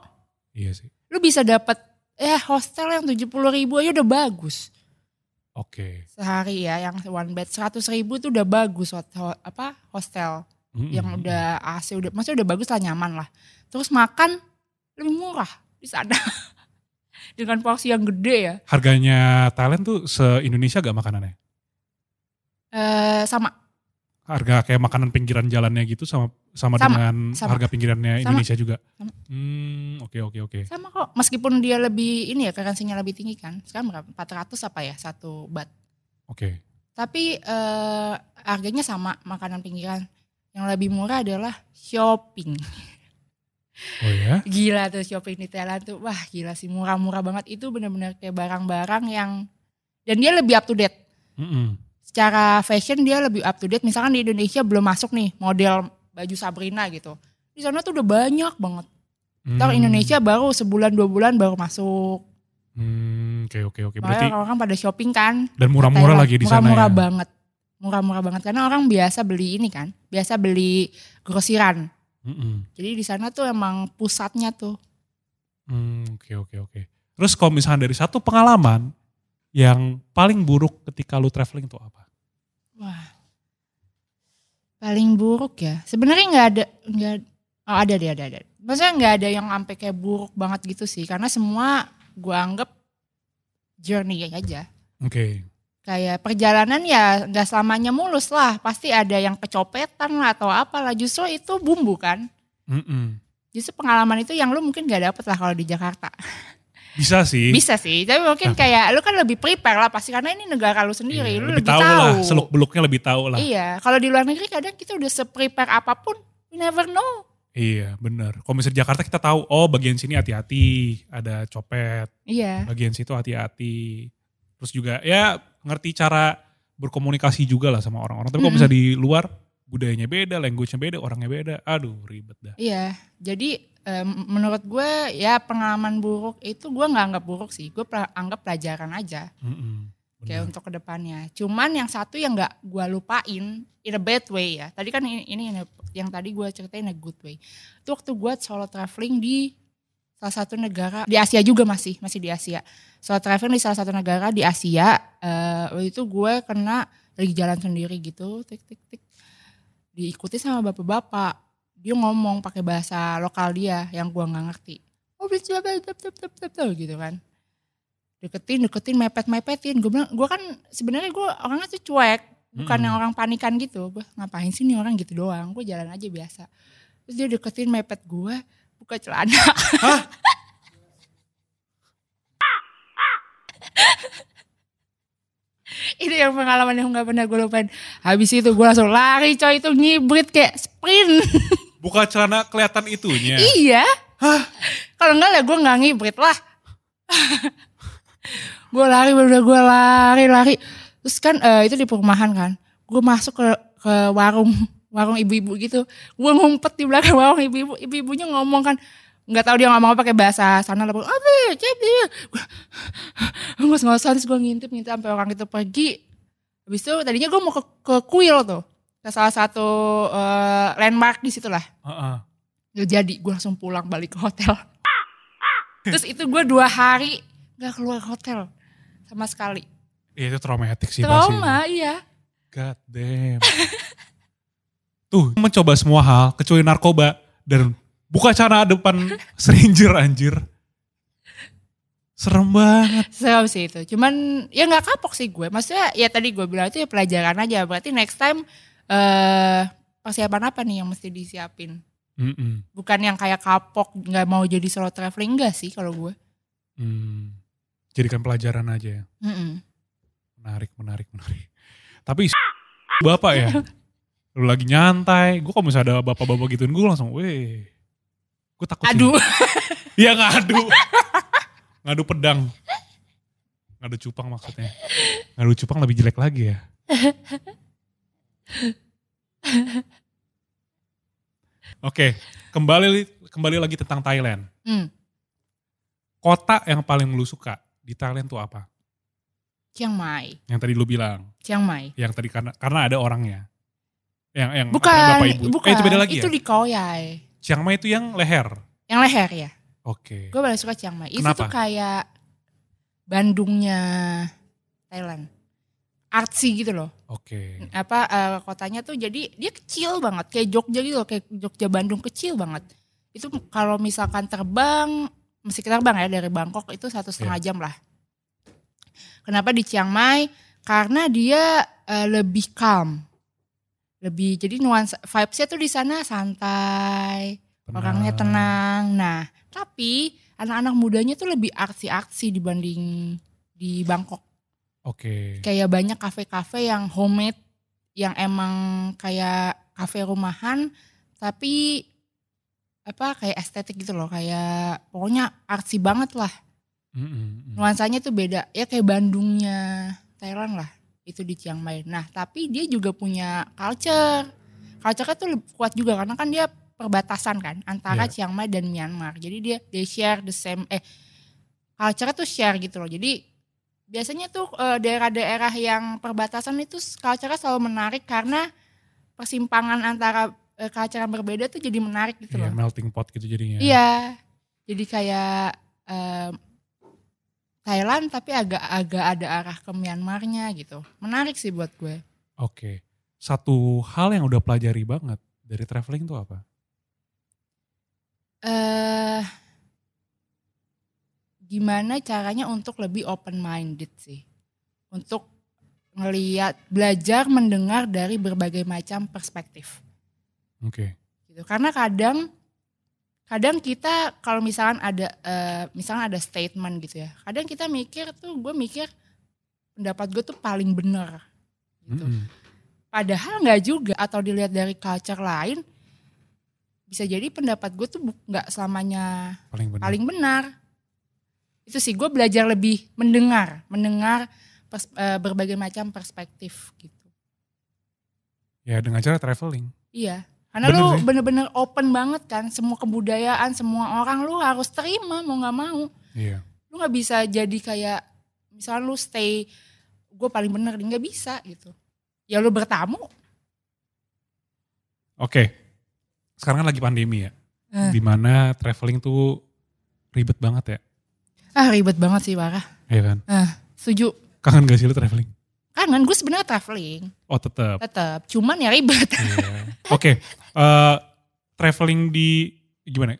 Iya sih. Lu bisa dapat ya hostel yang tujuh puluh ribu aja udah bagus Oke. sehari ya yang one bed seratus ribu tuh udah bagus hotel, apa hostel Mm-mm. yang udah AC udah maksudnya udah bagus lah nyaman lah terus makan lebih murah di sana dengan porsi yang gede ya Harganya Thailand tuh se-Indonesia gak makanannya? eh sama Harga kayak makanan pinggiran jalannya gitu sama sama, Sama, dengan sama. harga pinggirannya Sama. Indonesia juga? Sama. Hmm, oke oke oke. sama kok meskipun dia lebih ini ya currency-nya lebih tinggi kan sekarang berapa 400 apa ya satu bat Oke. tapi eh, harganya sama makanan pinggiran yang lebih murah adalah shopping Oh ya? gila tuh shopping di Thailand tuh wah gila sih murah-murah banget itu bener-bener kayak barang-barang yang dan dia lebih up to date Mm-mm. Secara fashion dia lebih up to date misalkan di Indonesia belum masuk nih model baju Sabrina gitu di sana tuh udah banyak banget Ntar Hmm. Indonesia baru sebulan dua bulan baru masuk Hmm, oke oke oke. Berarti makanya orang pada shopping kan dan murah-murah lagi di sana murah-murah ya. banget murah-murah banget karena orang biasa beli ini kan biasa beli grosiran Mm-mm. jadi di sana tuh emang pusatnya tuh Hmm, oke oke oke. Terus kalau misalnya dari satu pengalaman yang paling buruk ketika lu traveling tuh apa? Wah. Paling buruk ya. Sebenarnya nggak ada nggak oh ada deh ada ada. Maksudnya nggak ada yang sampai kayak buruk banget gitu sih karena semua gua anggap journey aja. Oke. Kayak perjalanan ya nggak selamanya mulus lah. Pasti ada yang kecopetan lah atau apalah. Justru itu bumbu kan. Mm-mm. Justru pengalaman itu yang lu mungkin gak dapet lah kalau di Jakarta. Bisa sih. Bisa sih, tapi mungkin kayak lu kan lebih prepare lah pasti karena ini negara lu sendiri, Iya, lu lebih, lebih, tahu, tahu. lah, seluk beluknya lebih tahu lah. Iya, kalau di luar negeri kadang kita udah se-prepare apa pun, we never know. Iya. Kalau misalnya di Jakarta kita tahu, oh bagian sini hati-hati, ada copet, Iya, bagian situ hati-hati. Terus juga ya ngerti cara berkomunikasi juga lah sama orang-orang. Tapi kalau Mm-mm. misalnya di luar, budayanya beda, language-nya beda, orangnya beda. Aduh ribet dah. iya. Jadi menurut gue ya pengalaman buruk itu gue nggak anggap buruk sih, gue pra- anggap pelajaran aja Mm-mm, kayak untuk ke depannya. Cuman yang satu yang nggak gue lupain in a bad way ya. Tadi kan ini, ini yang tadi gue ceritain in a good way. Itu waktu gue solo traveling di salah satu negara di Asia juga masih masih di Asia. Solo traveling di salah satu negara di Asia. eh, waktu itu gue kena lagi jalan sendiri gitu, tik tik tik. Diikuti sama bapak-bapak. Dia ngomong pakai bahasa lokal dia yang gue nggak ngerti. Oh gitu kan. Deketin deketin mepet mepetin gue bilang gue kan sebenarnya gue orangnya tuh cuek bukan Mm-mm. yang orang panikan gitu. Gue ngapain sih nih orang? Gitu doang. Gue jalan aja biasa. Terus dia deketin mepet gue buka celana. Ini yang pengalaman yang nggak pernah gue lupain. Habis itu gue langsung lari coy. Itu ngibrit kayak sprint Buka celana kelihatan itunya. iya. Kalau enggak lah gue nggak ngibrit lah. Gue lari bener gue lari lari. Terus kan eh, itu di perumahan kan gue masuk ke ke warung warung ibu-ibu gitu. Gue ngumpet di belakang warung ibu-ibu ibu-ibunya ngomong kan nggak tahu dia ngomong apa pakai bahasa sana lah. Apa jadi gue ngos-ngosan terus gue ngintip ngintip sampai orang itu pergi. Habis itu tadinya gue mau ke ke kuil tuh salah satu eh, landmark di situ lah Heeh. Gak jadi, gue langsung pulang balik ke hotel. Terus itu gue dua hari gak keluar hotel sama sekali. Iya, itu traumatik sih pasti. Trauma, iya. God damn. Tuh, mencoba semua hal kecuali narkoba dan buka celana depan stranger anjir. Serem banget. Serem sih itu. Cuman ya gak kapok sih gue. Maksudnya ya tadi gue bilang itu ya pelajaran aja. Berarti next time eh persiapan apa nih yang mesti disiapin? Mm-mm. Bukan yang kayak kapok gak mau jadi solo traveling enggak sih kalau gue. Hmm. Jadikan pelajaran aja ya. Mm-mm. Menarik, menarik, menarik. Tapi bapak ya, lu lagi nyantai. Gue kalau misalnya ada bapak-bapak gituin, gue langsung, weh. Gue takut. Aduh, Iya ngadu. ngadu pedang. Ngadu cupang maksudnya. Ngadu cupang lebih jelek lagi ya. Oke, kembali kembali lagi tentang Thailand. Hmm. Kota yang paling lu suka di Thailand tuh apa? Chiang Mai. Yang tadi lu bilang, Chiang Mai. yang tadi karena karena ada orangnya. Yang yang Bukan, bapak ibu. bukan. Eh, itu beda lagi itu ya? di Koyai. Chiang Mai itu yang leher. Yang leher ya. Oke. Gue paling suka Chiang Mai. Itu Kenapa? tuh kayak Bandungnya Thailand. Artsy gitu loh. Oke. Apa eh, kotanya tuh jadi dia kecil banget kayak Jogja gitu loh, kayak Jogja Bandung kecil banget. Itu kalau misalkan terbang mesti terbang ya dari Bangkok itu satu setengah Iya. jam lah. Kenapa di Chiang Mai? Karena dia eh, lebih calm. Lebih jadi nuansa vibes-nya tuh di sana santai, orangnya tenang. Nah, tapi anak-anak mudanya tuh lebih artsy-artsy dibanding di Bangkok. Oke. Kayak banyak kafe-kafe yang homemade, yang emang kayak kafe rumahan, tapi apa kayak estetik gitu loh, kayak pokoknya artsy banget lah. Mm, mm, mm. Nuansanya tuh beda, ya kayak Bandungnya Thailand lah, itu di Chiang Mai. Nah, tapi dia juga punya culture. Culture-nya tuh kuat juga karena kan dia perbatasan kan antara Iya. Chiang Mai dan Myanmar. Jadi dia they share the same eh culture tuh share gitu loh. Jadi biasanya tuh eh, daerah-daerah yang perbatasan itu culture-nya selalu menarik karena persimpangan antara eh, culture yang berbeda tuh jadi menarik gitu Iya, loh. melting pot gitu jadinya. Iya. Jadi kayak em, Thailand tapi agak-agak ada arah ke Myanmarnya gitu. Menarik sih buat gue. Oke. Satu hal yang udah pelajari banget dari traveling tuh apa? eh gimana caranya untuk lebih open minded sih. Untuk ngeliat, belajar mendengar dari berbagai macam perspektif. Oke. gitu karena kadang kadang kita kalau misalkan ada eh, misalkan ada statement gitu ya kadang kita mikir tuh gue mikir pendapat gue tuh paling bener gitu Mm-mm. padahal nggak juga atau dilihat dari culture lain bisa jadi pendapat gue tuh nggak selamanya Paling benar. paling benar itu sih gue belajar lebih mendengar mendengar pers- eh, berbagai macam perspektif gitu Ya dengan cara traveling. Iya. Karena Bener lu sih. bener-bener open banget kan. Semua kebudayaan, semua orang lu harus terima mau gak mau. Iya. Lu gak bisa jadi kayak misalnya lu stay gue paling bener nggak bisa gitu. Ya lu bertamu. Oke. Sekarang kan lagi pandemi ya. Eh. Di mana traveling tuh ribet banget ya. Ah ribet banget sih parah. Iya kan? Setuju. Kangen gak sih lu traveling? Kangen gue sebenarnya traveling. Oh tetap. Tetap. Cuman ya ribet. Iya. Oke. eh, traveling di gimana?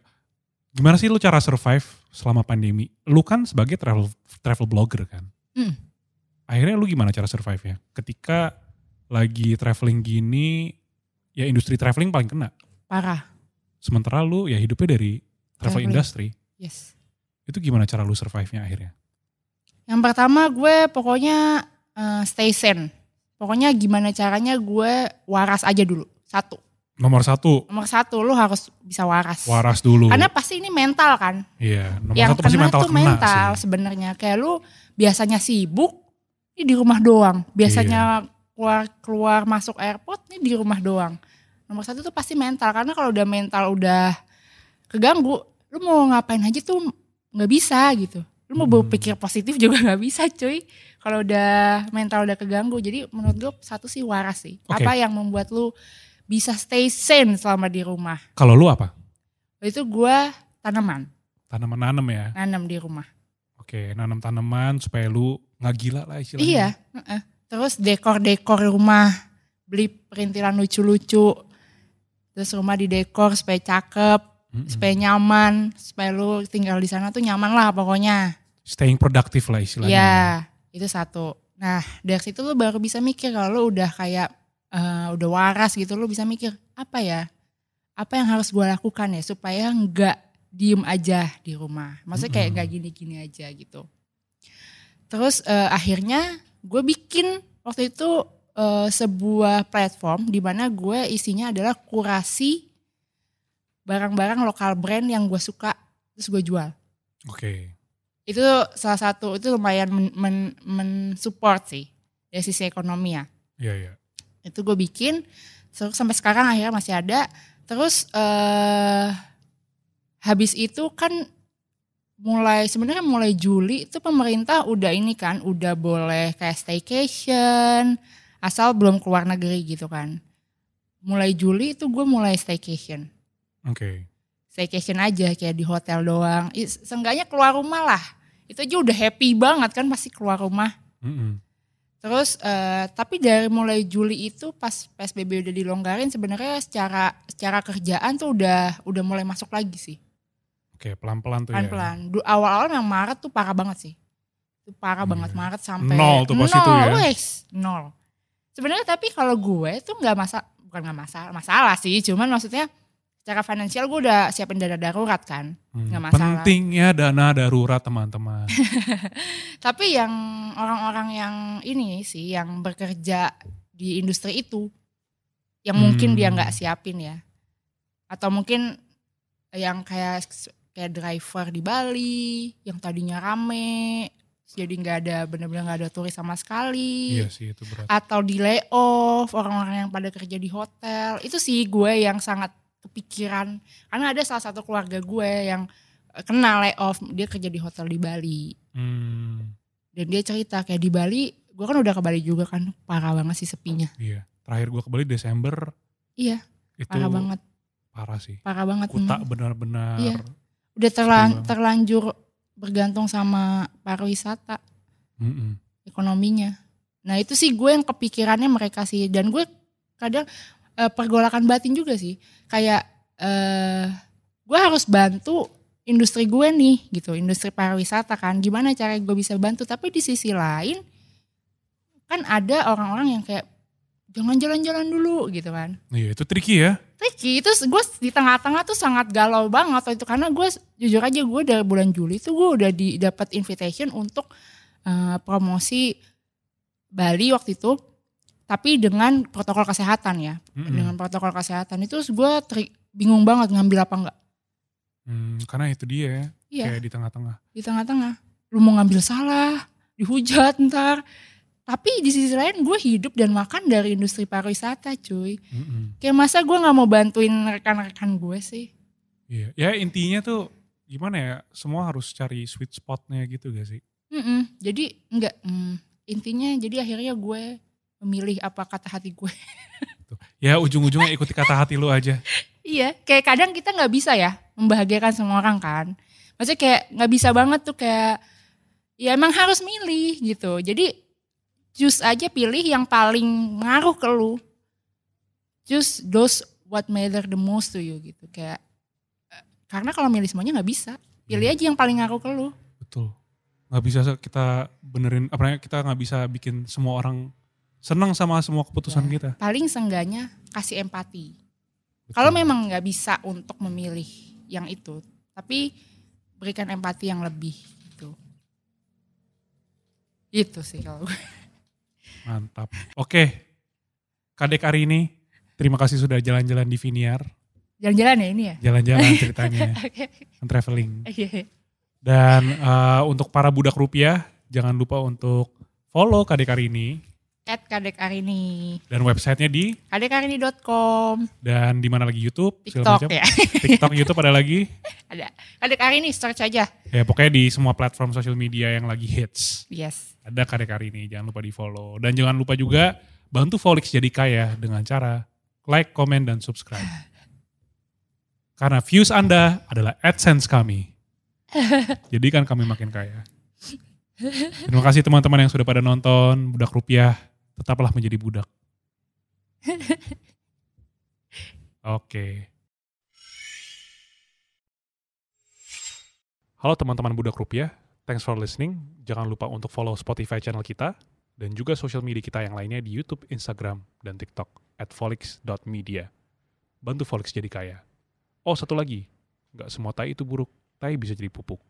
Gimana sih lu cara survive selama pandemi? Lu kan sebagai travel travel blogger kan. Hmm. Akhirnya lu gimana cara survive ya? Ketika lagi traveling gini, ya industri traveling paling kena. Parah. Sementara lu ya hidupnya dari travel Traveling. industry. Yes. Itu gimana cara lu survive-nya akhirnya? Yang pertama gue pokoknya eh, stay sane. Pokoknya gimana caranya gue waras aja dulu. Satu. Nomor satu, Nomor satu lu harus bisa waras. waras dulu. Karena pasti ini mental kan. Iya, nomor yang satu pasti mental tuh kena mental sebenarnya. Kayak lu biasanya sibuk, ini di rumah doang. Biasanya Iya. keluar keluar masuk airport, ini di rumah doang. Nomor satu tuh pasti mental. Karena kalau udah mental udah keganggu, lu mau ngapain aja tuh nggak bisa gitu. Lu mau Hmm. berpikir positif juga nggak bisa cuy. Kalau udah mental udah keganggu. Jadi menurut gue satu sih waras sih. Oke. Apa yang membuat lu bisa stay sane selama di rumah. Kalau lu apa? Itu gue tanaman, Tanaman nanem ya. nanam di rumah. Oke, nanam tanaman supaya lu nggak gila lah istilahnya. Iya. Terus dekor-dekor rumah, beli perintilan lucu-lucu. Terus rumah didekor supaya cakep, Mm-mm. supaya nyaman, supaya lu tinggal di sana tuh nyaman lah pokoknya. Staying produktif lah istilahnya. Iya, itu satu. Nah, dari situ lu baru bisa mikir kalau lu udah kayak eh, udah waras gitu, lu bisa mikir apa ya? Apa yang harus gue lakukan ya supaya nggak diem aja di rumah. Maksudnya kayak nggak gini-gini aja gitu. Terus eh, akhirnya gue bikin waktu itu eh, sebuah platform di mana gue isinya adalah kurasi barang-barang lokal brand yang gue suka terus gue jual Oke. itu salah satu itu lumayan men- men- mensupport sih dari sisi ekonomi ya Iya, iya. itu gue bikin terus sampai sekarang akhirnya masih ada terus eh habis itu kan mulai sebenarnya mulai Juli itu pemerintah udah ini kan udah boleh kayak staycation asal belum keluar negeri gitu kan mulai Juli itu gue mulai staycation. Oke. Staycation aja kayak di hotel doang. Seenggaknya keluar rumah lah. Itu aja udah happy banget kan pasti keluar rumah. Mm-mm. Terus eh, tapi dari mulai Juli itu pas PSBB udah dilonggarin sebenarnya secara secara kerjaan tuh udah udah mulai masuk lagi sih. Oke, pelan-pelan tuh ya. Pelan-pelan. Awal-awal memang Maret tuh parah banget sih. Itu parah Iya. banget Maret sampai Nol tuh pas itu nol, ya. wes, nol. Sebenarnya tapi kalau gue tuh nggak masalah, bukan nggak masalah, masalah sih. Cuman maksudnya secara finansial gue udah siapin dana darurat kan. Hmm, Nggak masalah. Pentingnya dana darurat teman-teman. Tapi yang orang-orang yang ini sih yang bekerja di industri itu yang mungkin Hmm. dia nggak siapin ya. Atau mungkin yang kayak kayak driver di Bali yang tadinya rame jadi nggak ada benar-benar nggak ada turis sama sekali. iya sih itu berat. Atau di layoff orang-orang yang pada kerja di hotel. Itu sih gue yang sangat kepikiran karena ada salah satu keluarga gue yang eh, kena layoff dia kerja di hotel di Bali Hmm, dan dia cerita kayak di Bali gue kan udah ke Bali juga kan parah banget sih sepinya iya. Terakhir gua ke Bali Desember iya itu parah banget parah sih. parah banget Kuta Hmm. benar-benar Iya. udah terlan- terlanjur bergantung sama pariwisata Mm-mm. ekonominya nah itu sih gue yang kepikirannya mereka sih dan gue kadang eh, pergolakan batin juga sih. Kayak eh gue harus bantu industri gue nih gitu. Industri pariwisata kan. Gimana cara gue bisa bantu? Tapi di sisi lain kan ada orang-orang yang kayak jangan jalan-jalan dulu gitu kan. Iya, itu tricky ya. tricky. Itu gue di tengah-tengah tuh sangat galau banget waktu itu. Karena gue jujur aja gue dari bulan Juli tuh gue udah di dapat invitation untuk eh, promosi Bali waktu itu tapi dengan protokol kesehatan ya Mm-mm. dengan protokol kesehatan itu gue bingung banget ngambil apa enggak Hmm, karena itu dia ya, iya kayak di tengah-tengah. di tengah-tengah lu mau ngambil salah dihujat ntar tapi di sisi lain gue hidup dan makan dari industri pariwisata cuy Mm-mm. kayak masa gue nggak mau bantuin rekan-rekan gue sih Iya, ya intinya tuh gimana ya, semua harus cari sweet spotnya gitu gak sih? Mm-mm. Jadi enggak mm, intinya jadi akhirnya gue memilih apa kata hati gue. Ya ujung-ujungnya ikuti kata hati lu aja. iya, kayak kadang kita nggak bisa ya membahagiakan semua orang kan. Maksudnya kayak nggak bisa banget tuh kayak ya emang harus milih gitu. Jadi choose aja pilih yang paling ngaruh ke lu. Choose those what matter the most to you gitu. Kayak eh, karena kalau milih semuanya nggak bisa. Pilih aja yang paling ngaruh ke lu. Betul. Nggak bisa kita benerin, apa namanya, kita nggak bisa bikin semua orang senang sama semua keputusan Ya, kita. Paling seenggaknya kasih empati. Betul. Kalau memang nggak bisa untuk memilih yang itu, tapi berikan empati yang lebih gitu. Itu sih kalau gue. Mantap. Oke, Kadek hari ini, terima kasih sudah jalan-jalan di Viniar. Jalan-jalan ya ini ya. Jalan-jalan ceritanya, Oke. traveling. Iya. Dan eh, untuk para budak rupiah, jangan lupa untuk follow Kadek hari ini. At Kadek Arini. Dan websitenya di, Kadekarini.com. dan di mana lagi YouTube, TikTok ya. TikTok, YouTube ada lagi. Ada. Kadek Arini search aja. Ya pokoknya di semua platform sosial media yang lagi hits. Yes. Ada Kadek hari ini, jangan lupa di follow. Dan jangan lupa juga bantu Volix jadi kaya dengan cara like, comment, dan subscribe. Karena views Anda adalah AdSense kami. Jadikan kami makin kaya. Terima kasih teman-teman yang sudah pada nonton. Budak rupiah, tetaplah menjadi budak. Oke. Halo teman-teman budak rupiah, thanks for listening. Jangan lupa untuk follow Spotify channel kita dan juga social media kita yang lainnya di YouTube, Instagram, dan TikTok at volix.media. Bantu Volix jadi kaya. Oh satu lagi, nggak semua tai itu buruk, tai bisa jadi pupuk.